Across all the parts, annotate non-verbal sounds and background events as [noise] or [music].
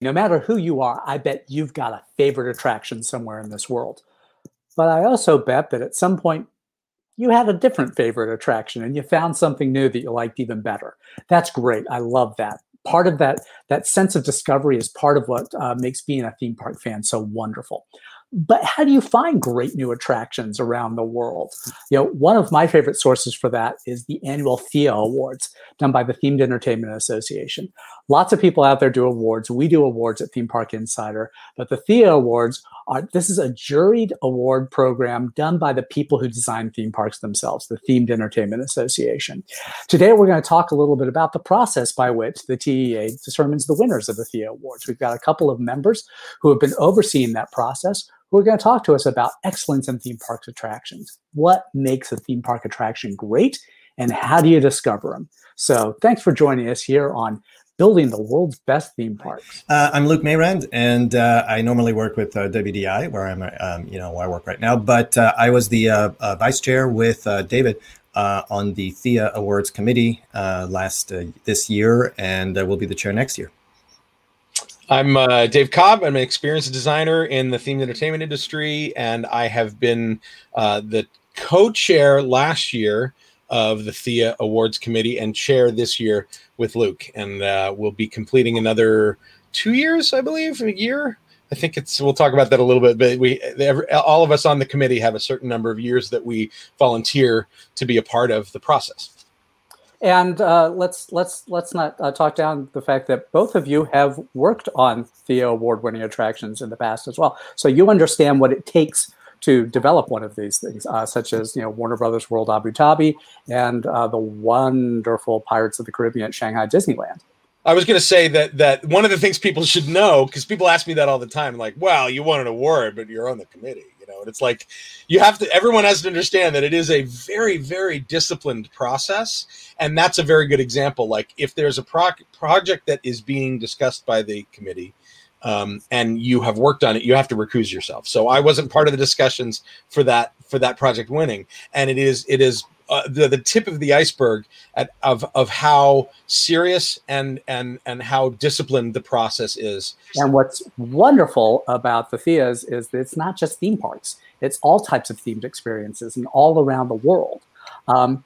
no matter who you are, I bet you've got a favorite attraction somewhere in this world. But I also bet that at some point you had a different favorite attraction and you found something new that you liked even better. That's great. I love that. Part of that that sense of discovery is part of what uh, makes being a theme park fan so wonderful but how do you find great new attractions around the world? You know, one of my favorite sources for that is the annual THEA Awards done by the Themed Entertainment Association. Lots of people out there do awards. We do awards at Theme Park Insider, but the THEA Awards are this is a juried award program done by the people who design theme parks themselves, the Themed Entertainment Association. Today we're going to talk a little bit about the process by which the TEA determines the winners of the THEA Awards. We've got a couple of members who have been overseeing that process who are going to talk to us about excellence in theme parks attractions. What makes a theme park attraction great, and how do you discover them? So, thanks for joining us here on building the world's best theme parks. Uh, I'm Luc Mayrand, and uh, I normally work with uh, WDI, where I'm, um, you know, where I work right now. But uh, I was the uh, uh, vice chair with David on the THEA Awards committee last this year, and will be the chair next year. I'm uh, Dave Cobb. I'm an experienced designer in the themed entertainment industry, and I have been uh, the co-chair last year of the THEA Awards Committee and chair this year with Luc. And uh, we'll be completing another two years, I believe, a year. I think it's. We'll talk about that a little bit, but we, every, all of us on the committee, have a certain number of years that we volunteer to be a part of the process. And uh, let's let's let's not uh, talk down the fact that both of you have worked on THEA award-winning attractions in the past as well. So you understand what it takes to develop one of these things, uh, such as you know Warner Brothers World Abu Dhabi and uh, the wonderful Pirates of the Caribbean at Shanghai Disneyland. I was going to say that that one of the things people should know because people ask me that all the time, like, "Well, you won an award, but you're on the committee." Know, and it's like you have to. Everyone has to understand that it is a very, very disciplined process, and that's a very good example. Like if there's a pro- project that is being discussed by the committee, um, and you have worked on it, you have to recuse yourself. So I wasn't part of the discussions for that for that project winning, and it is it is uh, the, the tip of the iceberg at, of of how serious and and and how disciplined the process is. And what's wonderful about the THEAs is that it's not just theme parks; it's all types of themed experiences and all around the world. Um,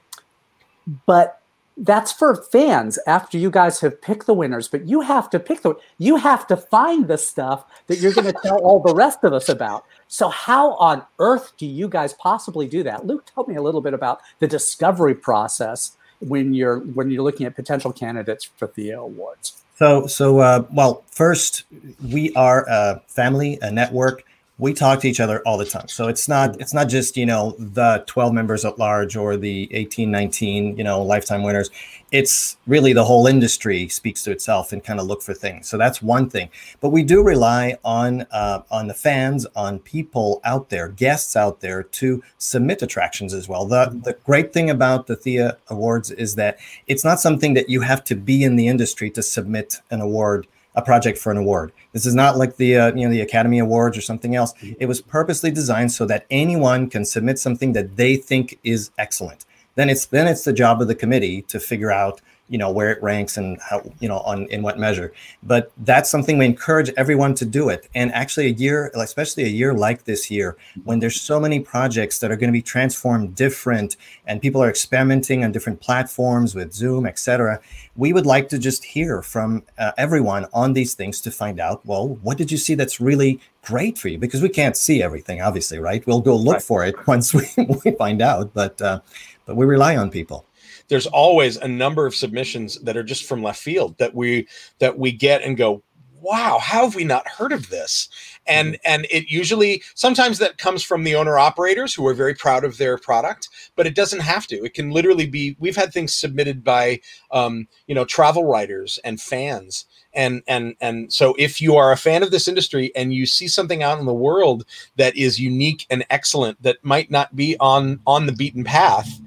but that's for fans after you guys have picked the winners but you have to pick the you have to find the stuff that you're going to tell all the rest of us about so how on earth do you guys possibly do that? Luc tell me a little bit about the discovery process when you're when you're looking at potential candidates for the awards. So so uh, well first we are a family a network we talk to each other all the time. So it's not it's not just you know the 12 members at large or the 18 19 you know lifetime winners. It's really the whole industry speaks to itself and kind of look for things. So that's one thing. But we do rely on uh, on the fans on people out there guests out there to submit attractions as well. The the great thing about the THEA awards is that it's not something that you have to be in the industry to submit an award a project for an award. This is not like the uh, you know the Academy Awards or something else. Mm-hmm. It was purposely designed so that anyone can submit something that they think is excellent. Then it's then it's the job of the committee to figure out you know where it ranks and how you know on in what measure. But that's something we encourage everyone to do it. And actually a year especially a year like this year when there's so many projects that are going to be transformed different and people are experimenting on different platforms with zoom etc we would like to just hear from uh, everyone on these things to find out well what did you see that's really great for you? Because we can't see everything obviously right? We'll go look right. for it [laughs] once we, we find out but uh, but we rely on people there's always a number of submissions that are just from left field that we that we get and go wow how have we not heard of this? And mm-hmm. and it usually sometimes that comes from the owner operators who are very proud of their product but it doesn't have to. It can literally be we've had things submitted by um, you know travel writers and fans. And and and so if you are a fan of this industry and you see something out in the world that is unique and excellent that might not be on on the beaten path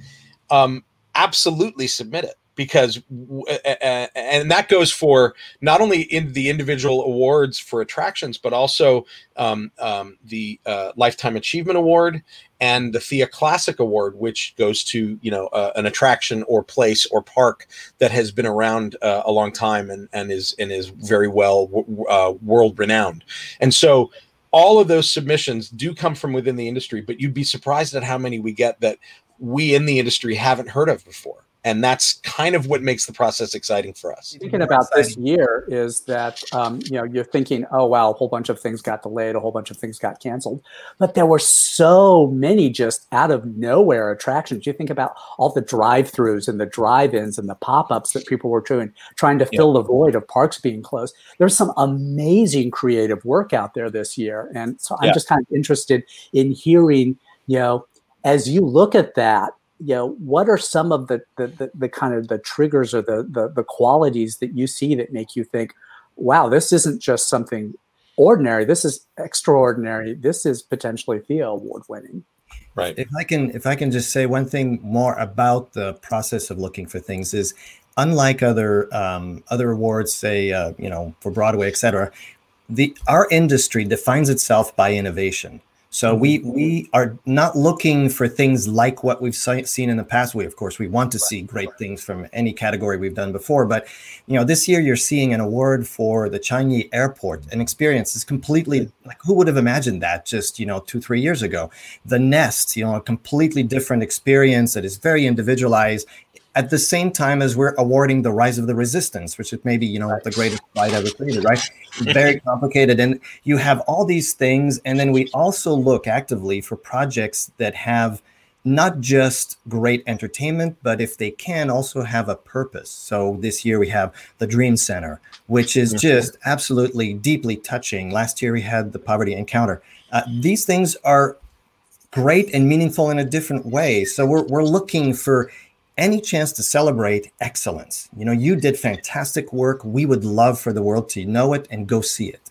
um, absolutely submit it because and that goes for not only in the individual awards for attractions but also um, um, the uh, lifetime achievement award and the thea classic award which goes to you know uh, an attraction or place or park that has been around uh, a long time and, and is and is very well uh, world renowned. And so all of those submissions do come from within the industry but you'd be surprised at how many we get that we in the industry haven't heard of before and that's kind of what makes the process exciting for us. Thinking about this year is that um, you know you're thinking, oh wow, a whole bunch of things got delayed, a whole bunch of things got canceled, but there were so many just out of nowhere attractions. You think about all the drive-throughs and the drive-ins and the pop-ups that people were doing, trying to fill the void of parks being closed. There's some amazing creative work out there this year, and so I'm yeah. just kind of interested in hearing, you know, as you look at that you know what are some of the the, the, the kind of the triggers or the, the the qualities that you see that make you think wow this isn't just something ordinary. This is extraordinary. This is potentially Thea award winning. Right. If i can if i can just say one thing more about the process of looking for things is unlike other um, other awards say uh, you know for broadway etc the our industry defines itself by innovation so we mm-hmm. we are not looking for things like what we've seen in the past. We of course we want to see great things from any category we've done before, but you know this year you're seeing an award for the Changi Airport. An experience is completely like who would have imagined that just you know two three years ago. The Nest, you know, a completely different experience that is very individualized at the same time as we're awarding the rise of the resistance, which is maybe you know the greatest fight ever created, right? [laughs] Very complicated, and you have all these things, and then we also look actively for projects that have not just great entertainment, but if they can also have a purpose. So this year we have the Dream Center, which is just absolutely deeply touching. Last year we had the Poverty Encounter. Uh, these things are great and meaningful in a different way. So we're, we're looking for any chance to celebrate excellence. You know, you did fantastic work. We would love for the world to know it and go see it.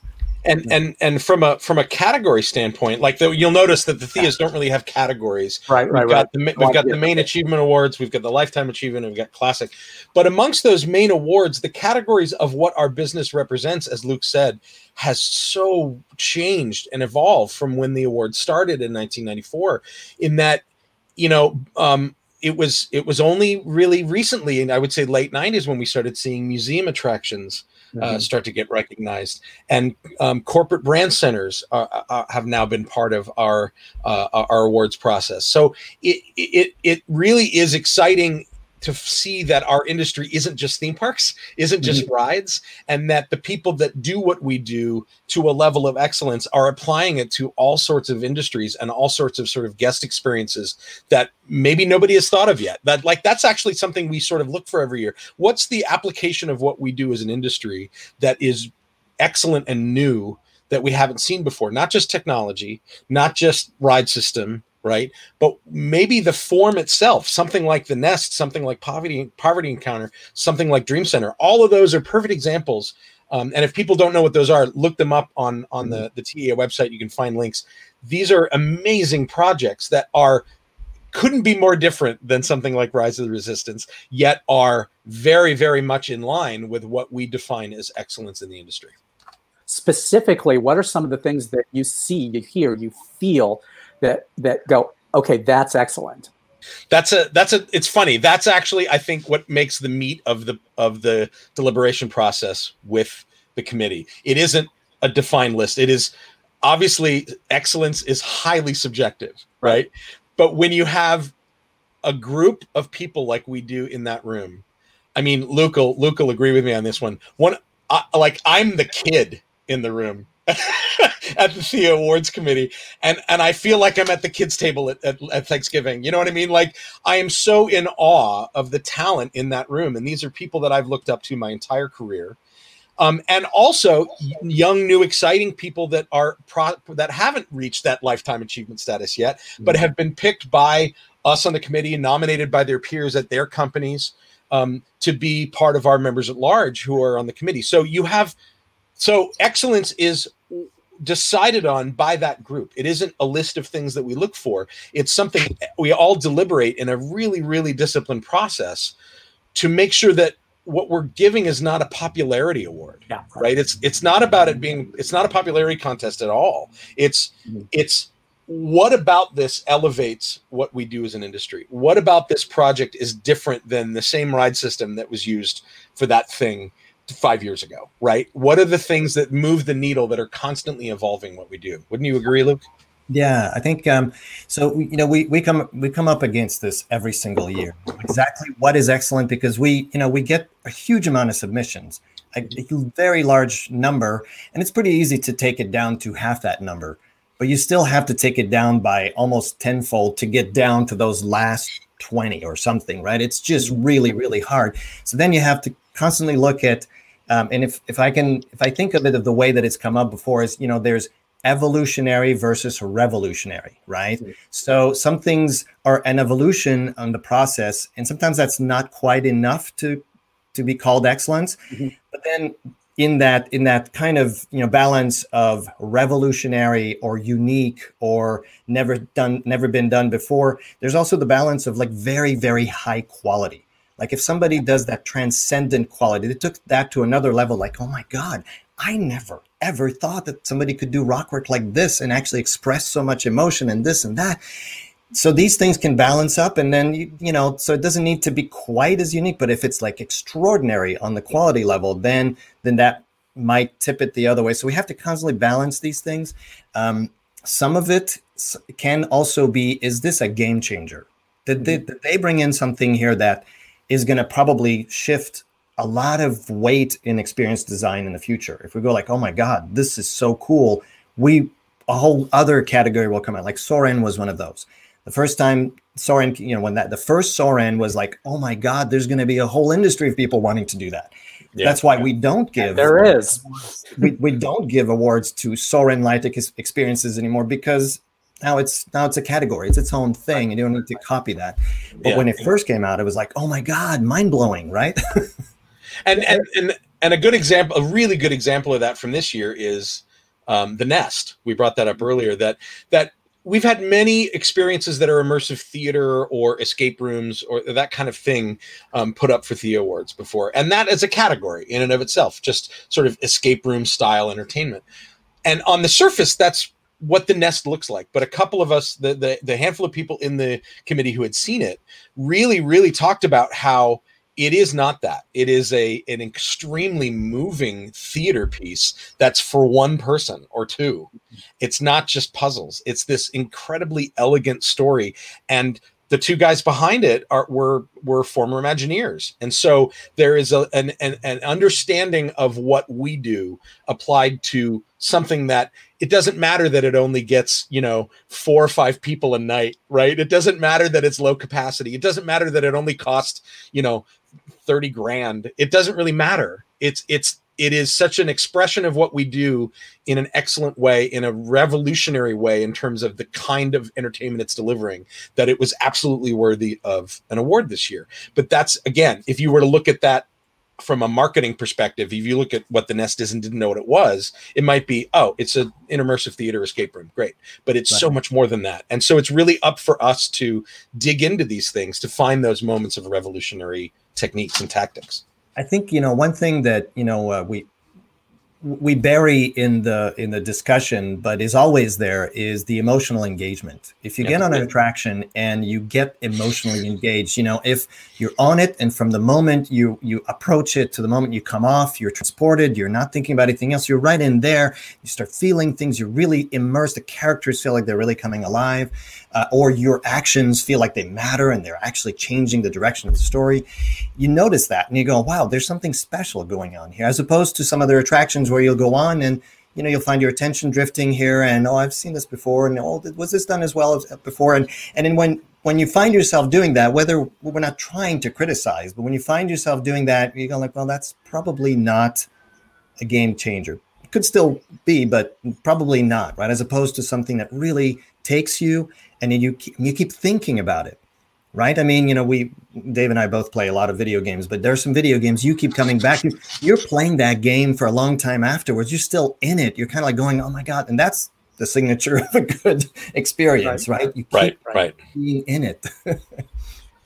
And and and from a from a category standpoint, like the, you'll notice that the Theas don't really have categories. Right, right, we've right. Got the, we've got the main achievement awards, we've got the lifetime achievement, and we've got classic. But amongst those main awards, the categories of what our business represents, as Luc said, has so changed and evolved from when the award started in 1994. In that, you know, um, it was it was only really recently, and I would say late '90s, when we started seeing museum attractions uh, mm-hmm. start to get recognized, and um, corporate brand centers are, are, have now been part of our uh, our awards process. So it it it really is exciting to see that our industry isn't just theme parks, isn't just mm-hmm. rides, and that the people that do what we do to a level of excellence are applying it to all sorts of industries and all sorts of sort of guest experiences that maybe nobody has thought of yet. That like that's actually something we sort of look for every year. What's the application of what we do as an industry that is excellent and new that we haven't seen before? Not just technology, not just ride system, right? But maybe the form itself, something like the Nest, something like Poverty Poverty Encounter, something like Dream Center, all of those are perfect examples. Um, and if people don't know what those are, look them up on on the the TEA website. You can find links. These are amazing projects that are couldn't be more different than something like Rise of the Resistance, yet are very, very much in line with what we define as excellence in the industry. Specifically, what are some of the things that you see, you hear, you feel that that go, okay, that's excellent. That's a that's a it's funny. That's actually I think what makes the meat of the of the deliberation process with the committee. It isn't a defined list. It is obviously excellence is highly subjective, right? But when you have a group of people like we do in that room, I mean, Luc will Luc will agree with me on this one. One, uh, like I'm the kid in the room [laughs] at the Thea Awards Committee, and and I feel like I'm at the kids' table at, at, at, Thanksgiving. You know what I mean? Like I am so in awe of the talent in that room, and these are people that I've looked up to my entire career, um, and also young, new, exciting people that are pro- that haven't reached that lifetime achievement status yet, but mm-hmm. have been picked by us on the committee, and nominated by their peers at their companies um, to be part of our members at large who are on the committee. So you have so excellence is decided on by that group. It isn't a list of things that we look for. It's something we all deliberate in a really, really disciplined process to make sure that what we're giving is not a popularity award Yeah. right it's it's not about it being it's not a popularity contest at all it's Mhm. it's what about this elevates what we do as an industry what about this project is different than the same ride system that was used for that thing five years ago right what are the things that move the needle that are constantly evolving what we do wouldn't you agree luc Yeah, I think um, so. You know, we we come we come up against this every single year. Exactly what is excellent because we you know we get a huge amount of submissions, a, a very large number, and it's pretty easy to take it down to half that number. But you still have to take it down by almost tenfold to get down to those last twenty or something, right? It's just really really hard. So then you have to constantly look at, um, and if if I can if I think of it of the way that it's come up before is you know there's evolutionary versus revolutionary, right? Mhm. So some things are an evolution on the process, and sometimes that's not quite enough to to be called excellence. Mhm. But then in that in that kind of you know balance of revolutionary or unique or never done never been done before, there's also the balance of like very very high quality. Like if somebody does that transcendent quality, they took that to another level. Like oh my god, I never ever thought that somebody could do rock work like this and actually express so much emotion and this and that. So these things can balance up, and then you, you know, so it doesn't need to be quite as unique. But if it's like extraordinary on the quality level, then then that might tip it the other way. So we have to constantly balance these things. Um, some of it can also be: is this a game changer? Did they, did they bring in something here that is going to probably shift a lot of weight in experience design in the future. If we go like, oh my God, this is so cool, we a whole other category will come out. Like Soarin' was one of those. The first time Soarin', you know, when that the first Soarin' was like, oh my God, there's going to be a whole industry of people wanting to do that. Yeah. That's why we don't give There is. [laughs] we, we don't give awards to Soarin' like experiences anymore because now it's now it's a category. It's its own thing, and you don't need to copy that. But Yeah. when it first came out, it was like, oh my God, mind blowing, right? [laughs] and and and and a good example, a really good example of that from this year is um, the Nest. We brought that up earlier. That that we've had many experiences that are immersive theater or escape rooms or that kind of thing um, put up for the Awards before, and that is a category in and of itself, just sort of escape room style entertainment. And on the surface, that's what the nest looks like. But a couple of us, the, the the handful of people in the committee who had seen it, really, really talked about how it is not that. It is a an extremely moving theater piece that's for one person or two. Mm-hmm. It's not just puzzles. It's this incredibly elegant story, and the two guys behind it are were were former Imagineers, and so there is a an, an an understanding of what we do applied to something that it doesn't matter that it only gets you know four or five people a night right? It doesn't matter that it's low capacity. It doesn't matter that it only costs you know 30 grand. It doesn't really matter. It's it's it is such an expression of what we do in an excellent way in a revolutionary way in terms of the kind of entertainment it's delivering that it was absolutely worthy of an award this year but that's again if you were to look at that from a marketing perspective, if you look at what the Nest is and didn't know what it was, it might be, oh, it's an immersive theater escape room. Great. But it's so much more than that. And so it's really up for us to dig into these things to find those moments of revolutionary techniques and tactics. I think you know one thing that you know uh, we we bury in the in the discussion, but is always there is the emotional engagement. If you Yeah. get on an attraction and you get emotionally engaged, you know, if you're on it and from the moment you you approach it to the moment you come off, you're transported. You're not thinking about anything else. You're right in there. You start feeling things. You're really immersed. The characters feel like they're really coming alive, uh, or your actions feel like they matter and they're actually changing the direction of the story you notice that and you go, wow, there's something special going on here, as opposed to some other attractions where you'll go on and you know you'll find your attention drifting here and oh I've seen this before and oh was this done as well as uh, before and and then when when you find yourself doing that, whether we're not trying to criticize, but when you find yourself doing that, you go like, well, that's probably not a game changer. It could still be, but probably not, right? As opposed to something that really takes you and then you keep, you keep thinking about it right? I mean, you know, we Dave and I both play a lot of video games, but there's some video games you keep coming back to. You're playing that game for a long time afterwards. You're still in it. You're kind of like going, "Oh my god!" And that's the signature [laughs] of a good experience, right? You keep Right, right. being in it.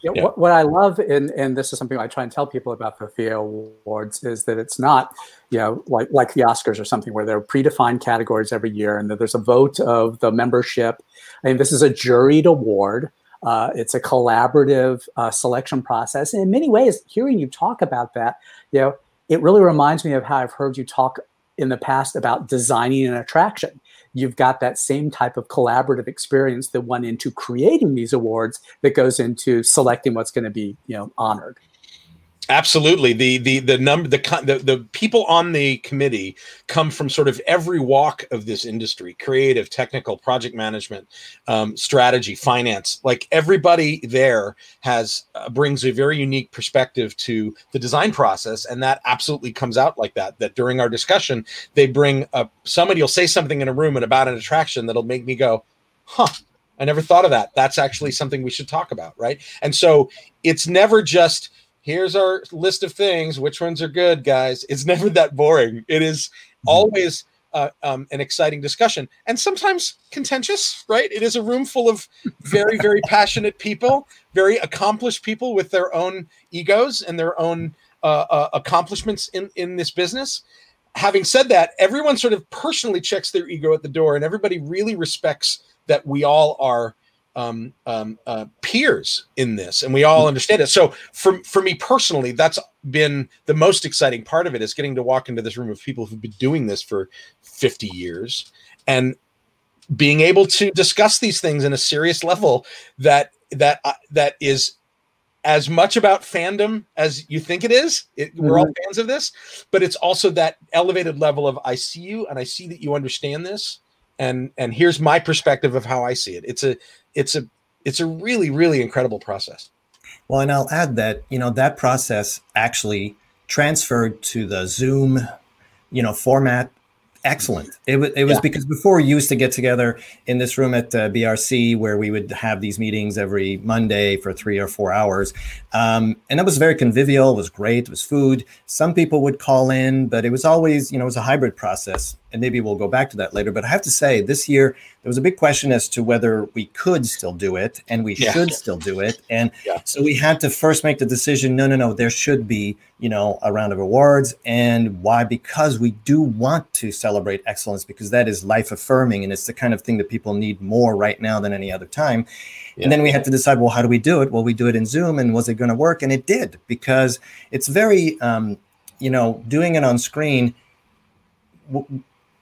Yeah, yeah. What, what, I love, and and this is something I try and tell people about the Thea Awards, is that it's not, you know, like like the Oscars or something where there are predefined categories every year, and that there's a vote of the membership. I mean, this is a juried award. Uh, it's a collaborative uh, selection process, and in many ways, hearing you talk about that, you know, it really reminds me of how I've heard you talk in the past about designing an attraction. You've got that same type of collaborative experience that went into creating these awards that goes into selecting what's going to be you know honored Absolutely. The the the number the, the the people on the committee come from sort of every walk of this industry: creative, technical, project management, um, strategy, finance. Like everybody there has uh, brings a very unique perspective to the design process, and that absolutely comes out like that. That during our discussion, they bring up somebody will say something in a room and about an attraction that'll make me go, "Huh." I never thought of that. That's actually something we should talk about, right? And so it's never just here's our list of things. Which ones are good, guys? It's never that boring. It is mm-hmm. always uh, um, an exciting discussion and sometimes contentious, right? It is a room full of very, very [laughs] passionate people, very accomplished people with their own egos and their own uh, uh, accomplishments in, in this business. Having said that, everyone sort of personally checks their ego at the door and everybody really respects that we all are um, um, uh, peers in this, and we all understand it. So, for for me personally, that's been the most exciting part of it is getting to walk into this room of people who've been doing this for fifty years, and being able to discuss these things in a serious level that that uh, that is as much about fandom as you think it is. It. We're all mm-hmm. fans of this, but it's also that elevated level of I see you and I see that you understand this and and here's my perspective of how I see it. It's a it's a it's a really really incredible process. Well, and I'll add that you know that process actually transferred to the Zoom, you know, format excellent. It was it was yeah. because before we used to get together in this room at uh, BRC where we would have these meetings every Monday for three or four hours, um, and that was very convivial. It was great. It was food. Some people would call in, but it was always you know it was a hybrid process and maybe we'll go back to that later. But I have to say, this year there was a big question as to whether we could still do it and we yeah. should still do it. And yeah. so we had to first make the decision no, no, no, there should be, you know, a round of awards. And why? Because we do want to celebrate excellence because that is life affirming and it's the kind of thing that people need more right now than any other time. Yeah. And then we had to decide, well, how do we do it? Well, we do it in Zoom, and was it going to work? And it did because it's very, um, you know, doing it on screen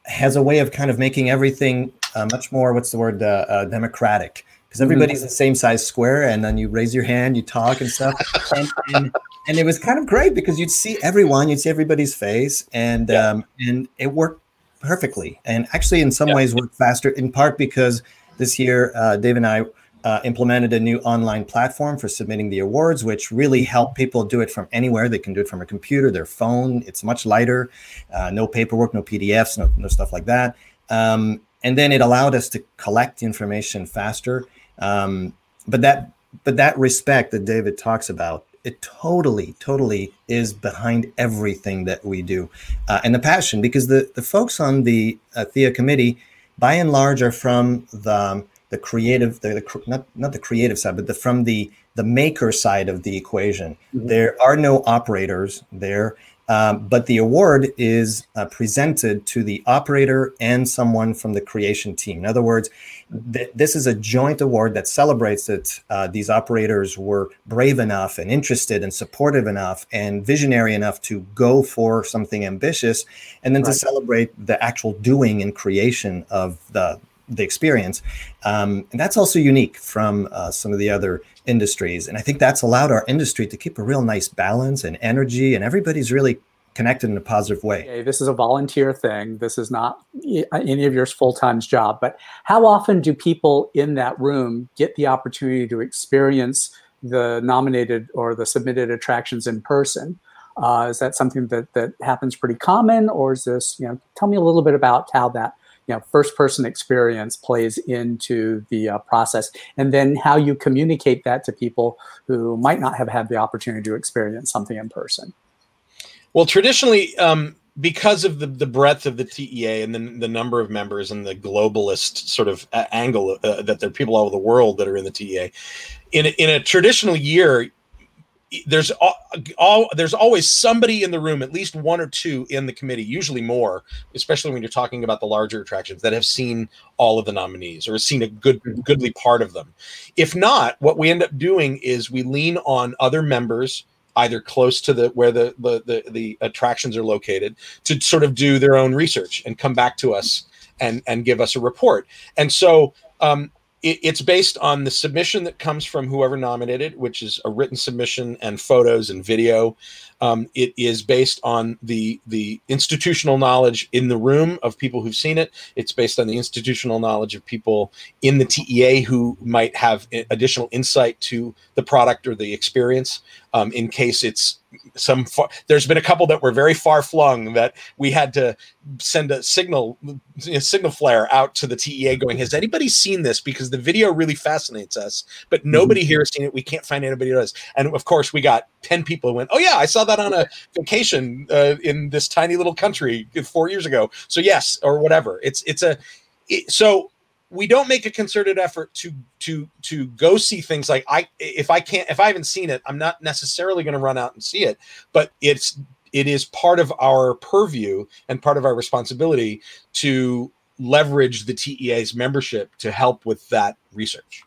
has a way of kind of making everything uh, much more what's the word uh, uh, democratic because everybody's mm-hmm. the same size square and then you raise your hand you talk and stuff [laughs] and, and, and, it was kind of great because you'd see everyone you'd see everybody's face and yeah. um, and it worked perfectly and actually in some yeah. ways worked faster in part because this year uh, dave and i uh, implemented a new online platform for submitting the awards, which really helped people do it from anywhere. They can do it from a computer, their phone. It's much lighter, uh, no paperwork, no PDFs, no, no stuff like that. Um, and then it allowed us to collect information faster. Um, but that, but that respect that David talks about, it totally, totally is behind everything that we do, uh, and the passion. Because the the folks on the uh, Thea committee, by and large, are from the the creative, the, the, not not the creative side, but the from the the maker side of the equation. Mm-hmm. There are no operators there, um, but the award is uh, presented to the operator and someone from the creation team. In other words, th- this is a joint award that celebrates that uh, these operators were brave enough and interested and supportive enough and visionary enough to go for something ambitious, and then right. to celebrate the actual doing and creation of the the experience. Um, and that's also unique from uh, some of the other industries. And I think that's allowed our industry to keep a real nice balance and energy, and everybody's really connected in a positive way. Okay, this is a volunteer thing. This is not any of your full time job. But how often do people in that room get the opportunity to experience the nominated or the submitted attractions in person? Uh, is that something that that happens pretty common, or is this you know? Tell me a little bit about how that you know first person experience plays into the uh, process and then how you communicate that to people who might not have had the opportunity to experience something in person well traditionally um, because of the, the breadth of the TEA and the, the number of members and the globalist sort of uh, angle uh, that there are people all over the world that are in the TEA, in a, in a traditional year, there's all, all, there's always somebody in the room at least one or two in the committee usually more especially when you're talking about the larger attractions that have seen all of the nominees or seen a good mm-hmm. goodly part of them if not what we end up doing is we lean on other members either close to the where the, the the the, attractions are located to sort of do their own research and come back to us and and give us a report and so um, it, it's based on the submission that comes from whoever nominated, which is a written submission and photos and video. Um, it is based on the the institutional knowledge in the room of people who've seen it. It's based on the institutional knowledge of people in the TEA who might have additional insight to the product or the experience. Um, in case it's some far, there's been a couple that were very far flung that we had to send a signal a signal flare out to the TEA going has anybody seen this because the video really fascinates us but mm-hmm. nobody mm-hmm. here has seen it we can't find anybody who does and of course we got 10 people who went oh yeah I saw that on a vacation uh, in this tiny little country four years ago. So yes, or whatever. It's it's a it, so we don't make a concerted effort to to to go see things like I if I can't if I haven't seen it, I'm not necessarily going to run out and see it, but it's it is part of our purview and part of our responsibility to leverage the TEA's membership to help with that research.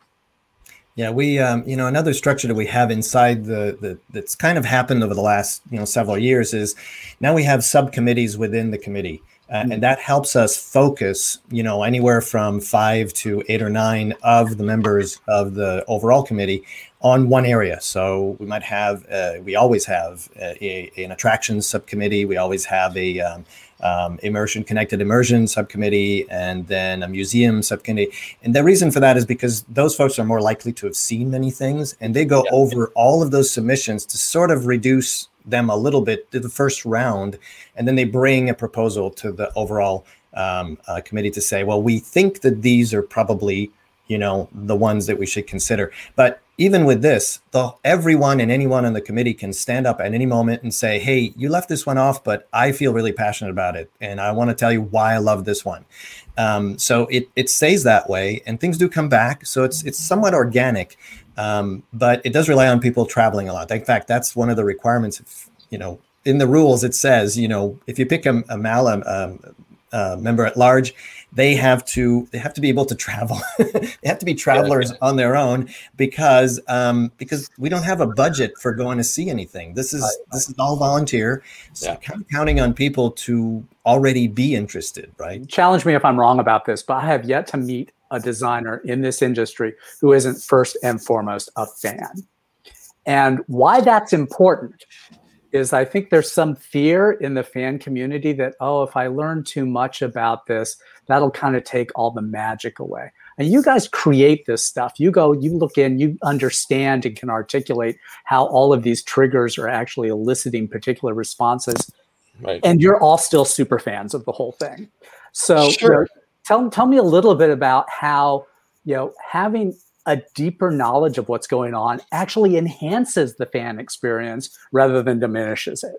Yeah, we, um, you know, another structure that we have inside the, the that's kind of happened over the last, you know, several years is now we have subcommittees within the committee. Uh. And that helps us focus, you know, anywhere from five to eight or nine of the members of the overall committee on one area. So we might have, uh, we always have a, a, an attractions subcommittee. We always have a um, um, immersion connected immersion subcommittee and then a museum subcommittee and the reason for that is because those folks are more likely to have seen many things and they go yeah. over all of those submissions to sort of reduce them a little bit to the first round and then they bring a proposal to the overall um, uh, committee to say well we think that these are probably you know the ones that we should consider. But even with this the everyone and anyone on the committee can stand up at any moment and say hey you left this one off but i feel really passionate about it and i want to tell you why i love this one. Um, so it, it stays that way and things do come back so it's it's somewhat organic um, but it does rely on people traveling a lot. In fact that's one of the requirements if, you know in the rules it says you know if you pick a, a mal um, uh, member at large they have to they have to be able to travel. [laughs] They have to be travelers on their own because um, because we don't have a budget for going to see anything. This is this is all volunteer. So yeah. kind of counting on people to already be interested right? Challenge me if i'm wrong about this but i have yet to meet a designer in this industry who isn't first and foremost a fan and why that's important is I think there's some fear in the fan community that, oh, if I learn too much about this, that'll kind of take all the magic away. And you guys create this stuff. You go, you look in, you understand and can articulate how all of these triggers are actually eliciting particular responses. Right. And you're all still super fans of the whole thing. So sure. Tell, tell me a little bit about how, you know, having a deeper knowledge of what's going on actually enhances the fan experience rather than diminishes it.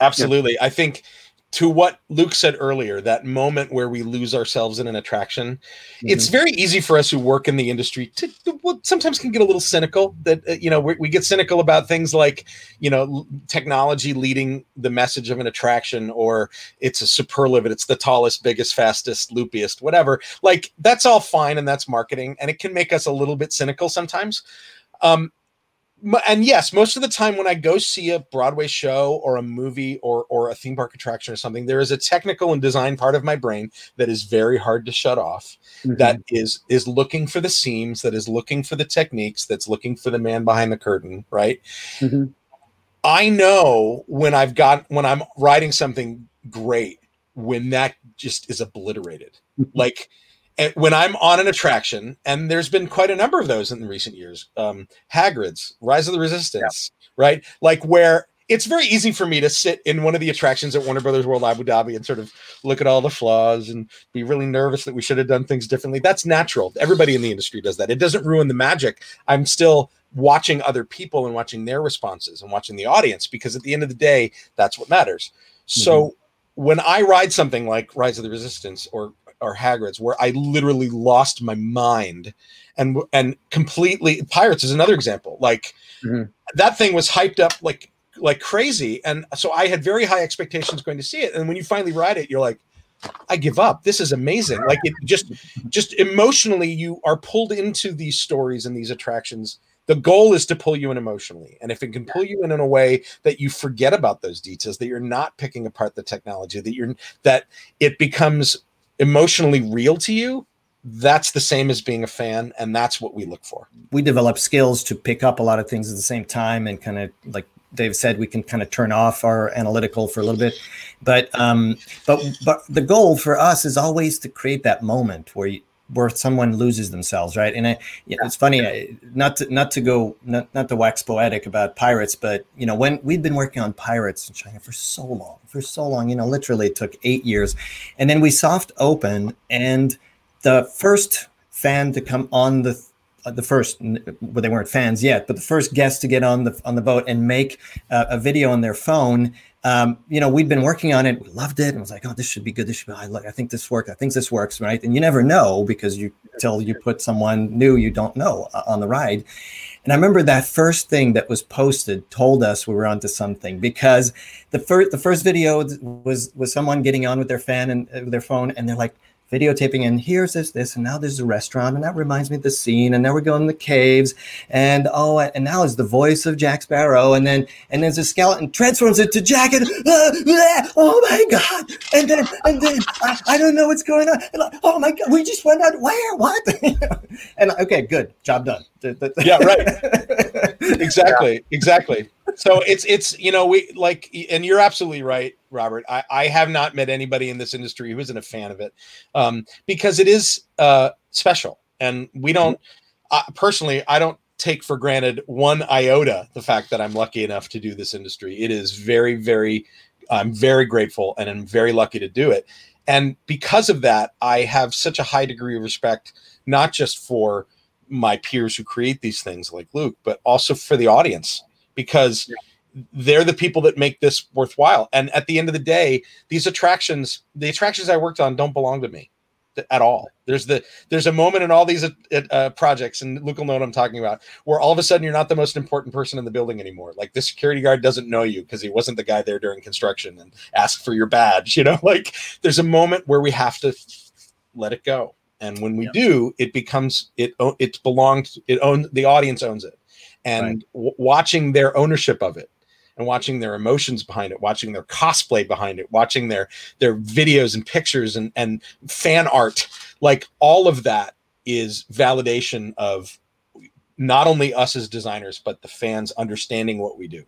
Absolutely. I think to what Luc said earlier, that moment where we lose ourselves in an attraction, mm-hmm. it's very easy for us who work in the industry to, to well, sometimes can get a little cynical. That uh, you know we, we, get cynical about things like you know technology leading the message of an attraction, or it's a superlative, it's the tallest, biggest, fastest, loopiest, whatever. Like that's all fine and that's marketing, and it can make us a little bit cynical sometimes. Um, and yes, most of the time when I go see a Broadway show or a movie or or a theme park attraction or something, there is a technical and design part of my brain that is very hard to shut off. Mm-hmm. That is is looking for the seams, that is looking for the techniques, that's looking for the man behind the curtain, right? Mm-hmm. I know when I've got when I'm writing something great when that just is obliterated. Mm-hmm. Like when I'm on an attraction, and there's been quite a number of those in recent years, um, Hagrid's Rise of the Resistance, yeah. right? Like where it's very easy for me to sit in one of the attractions at Warner Brothers World Abu Dhabi and sort of look at all the flaws and be really nervous that we should have done things differently. That's natural. Everybody in the industry does that. It doesn't ruin the magic. I'm still watching other people and watching their responses and watching the audience because at the end of the day, that's what matters. Mm-hmm. So when I ride something like Rise of the Resistance or or Hagrid's, where I literally lost my mind and and completely Pirates is another example. Like mm-hmm. that thing was hyped up like like crazy, and so I had very high expectations going to see it. And when you finally ride it, you're like, I give up. This is amazing. Like it just just emotionally, you are pulled into these stories and these attractions. The goal is to pull you in emotionally. And if it can pull you in in a way that you forget about those details, that you're not picking apart the technology, that you're that it becomes emotionally real to you, that's the same as being a fan and that's what we look for. We develop skills to pick up a lot of things at the same time and kind of like dave said we can kind of turn off our analytical for a little bit. But um but but the goal for us is always to create that moment where you where someone loses themselves right? And I, yeah, it's funny not to not to go not, not to wax poetic about pirates but you know when we've been working on pirates in china for so long for so long you know literally it took eight years. And then we soft open and the first fan to come on the uh, the first well they weren't fans yet but the first guest to get on the on the boat and make uh, a video on their phone um, you know we'd been working on it we loved it and was like oh this should be good this should be I, I think this works i think this works right? And you never know because you till you put someone new you don't know uh, on the ride. And I remember that first thing that was posted told us we were onto something because the first the first video was was someone getting on with their fan and uh, their phone and they're like, videotaping and here's this this and now there's a restaurant and that reminds me of the scene and now we're going to the caves and oh and now is the voice of jack sparrow and then and then the skeleton transforms into jack and uh, oh my god and then and then I, I don't know what's going on like, oh my god we just went out where what? [laughs] And okay good job done. Yeah right. [laughs] Exactly yeah. exactly so it's it's you know we like and you're absolutely right robert. I i have not met anybody in this industry who isn't a fan of it um because it is uh special. And we don't uh, personally i don't take for granted one iota the fact that i'm lucky enough to do this industry. It is very very i'm very grateful and i'm very lucky to do it. And because of that i have such a high degree of respect not just for my peers who create these things like luc but also for the audience because yeah. they're the people that make this worthwhile. And at the end of the day, these attractions, the attractions I worked on, don't belong to me at all. There's the there's a moment in all these uh, uh, projects, and Luc will know what I'm talking about, where all of a sudden you're not the most important person in the building anymore. Like the security guard doesn't know you because he wasn't the guy there during construction and ask for your badge. [laughs] You know, like there's a moment where we have to let it go, and when we do, it becomes it it belongs it own the audience owns it and right. w- watching their ownership of it and watching their emotions behind it watching their cosplay behind it watching their their videos and pictures and and fan art like all of that is validation of not only us as designers but the fans understanding what we do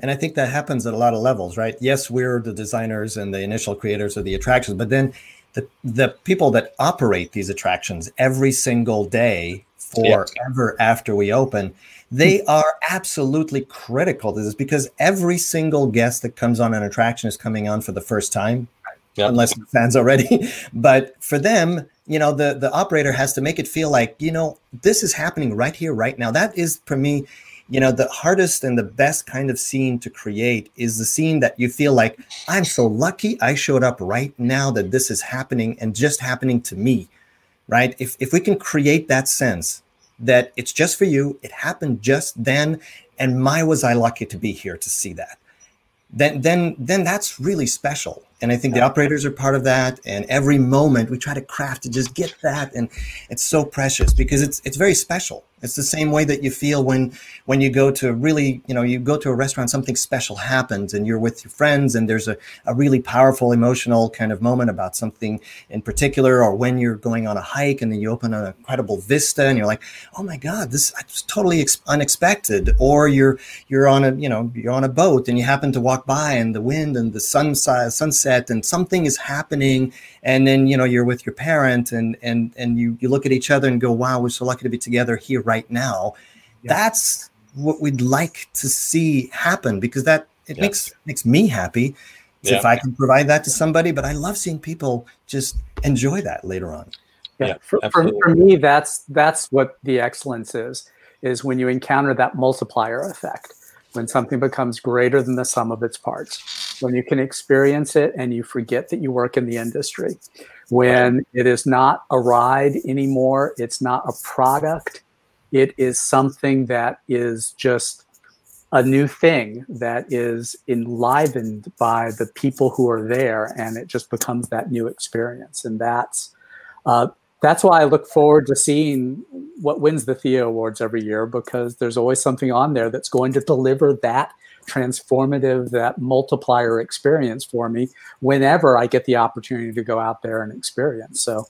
and I think that happens at a lot of levels, right? Yes, we're the designers and the initial creators of the attractions, but then the, the people that operate these attractions every single day forever yeah. after we open, they hmm. are absolutely critical to this because every single guest that comes on an attraction is coming on for the first time, yep. unless fans already. [laughs] but for them, you know, the the operator has to make it feel like, you know, this is happening right here, right now. That is for me, you know, the hardest and the best kind of scene to create is the scene that you feel like I'm so lucky I showed up right now that this is happening and just happening to me. Right. If if we can create that sense that it's just for you. It happened just then, and my was I lucky to be here to see that. Then, then, then that's really special. And I think the operators are part of that. And every moment we try to craft to just get that, and it's so precious because it's it's very special. It's the same way that you feel when when you go to really, you know, you go to a restaurant, something special happens, and you're with your friends, and there's a, a really powerful emotional kind of moment about something in particular, or when you're going on a hike and then you open an incredible vista, and you're like, oh my god, this is totally ex- unexpected. Or you're you're on a you know you're on a boat and you happen to walk by, and the wind and the sunset sunset, and something is happening, and then you know you're with your parent, and and and you you look at each other and go, wow, we're so lucky to be together here right now. Yeah. That's what we'd like to see happen because that it yes. makes makes me happy yeah. if I can provide that to somebody. But I love seeing people just enjoy that later on. Yeah, yeah for, for, for me, that's that's what the excellence is. Is when you encounter that multiplier effect. when something becomes greater than the sum of its parts, when you can experience it and you forget that you work in the industry, when it is not a ride anymore, it's not a product, it is something that is just a new thing that is enlivened by the people who are there and it just becomes that new experience and that's uh, that's why I look forward to seeing what wins the Thea Awards every year because there's always something on there that's going to deliver that transformative, that multiplier experience for me whenever I get the opportunity to go out there and experience. So,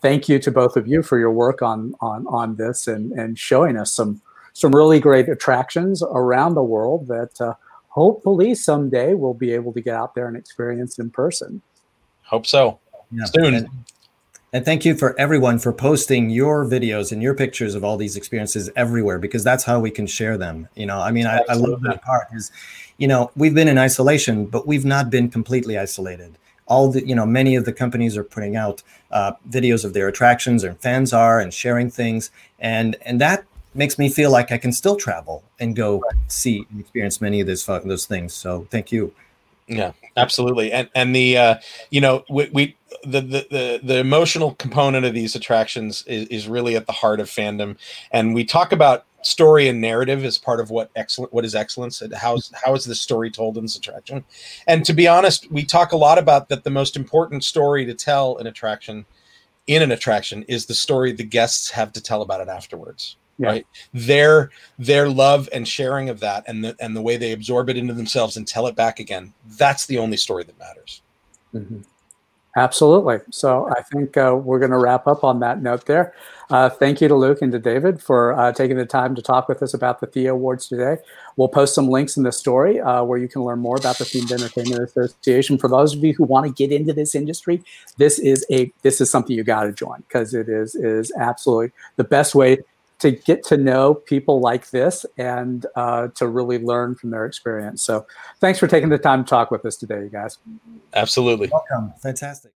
thank you to both of you for your work on on on this and and showing us some some really great attractions around the world that uh, hopefully someday we'll be able to get out there and experience in person. Hope so. Yeah. Soon. And thank you for everyone for posting your videos and your pictures of all these experiences everywhere because that's how we can share them. You know, I mean, I, I, love that part is, you know, we've been in isolation, but we've not been completely isolated. All the, you know, many of the companies are putting out uh, videos of their attractions and fans are and sharing things. And, and that makes me feel like I can still travel and go see and experience many of those, those things. So thank you. Yeah, absolutely. And, and the, uh, you know, we, we the, the, the the emotional component of these attractions is, is really at the heart of fandom and we talk about story and narrative is part of what excellent what is excellence and how how is the story told in this attraction and to be honest we talk a lot about that the most important story to tell an attraction in an attraction is the story the guests have to tell about it afterwards yeah. right their their love and sharing of that and the and the way they absorb it into themselves and tell it back again that's the only story that matters mm-hmm. Absolutely. So I think uh, we're going to wrap up on that note there. Uh, thank you to Luc and to David for uh, taking the time to talk with us about the Thea Awards today. We'll post some links in the story uh, where you can learn more about the Themed Entertainment Association. For those of you who want to get into this industry, this is a this is something you got to join because it is is absolutely the best way to get to know people like this and uh, to really learn from their experience. So, thanks for taking the time to talk with us today, you guys. Absolutely. Welcome. Fantastic.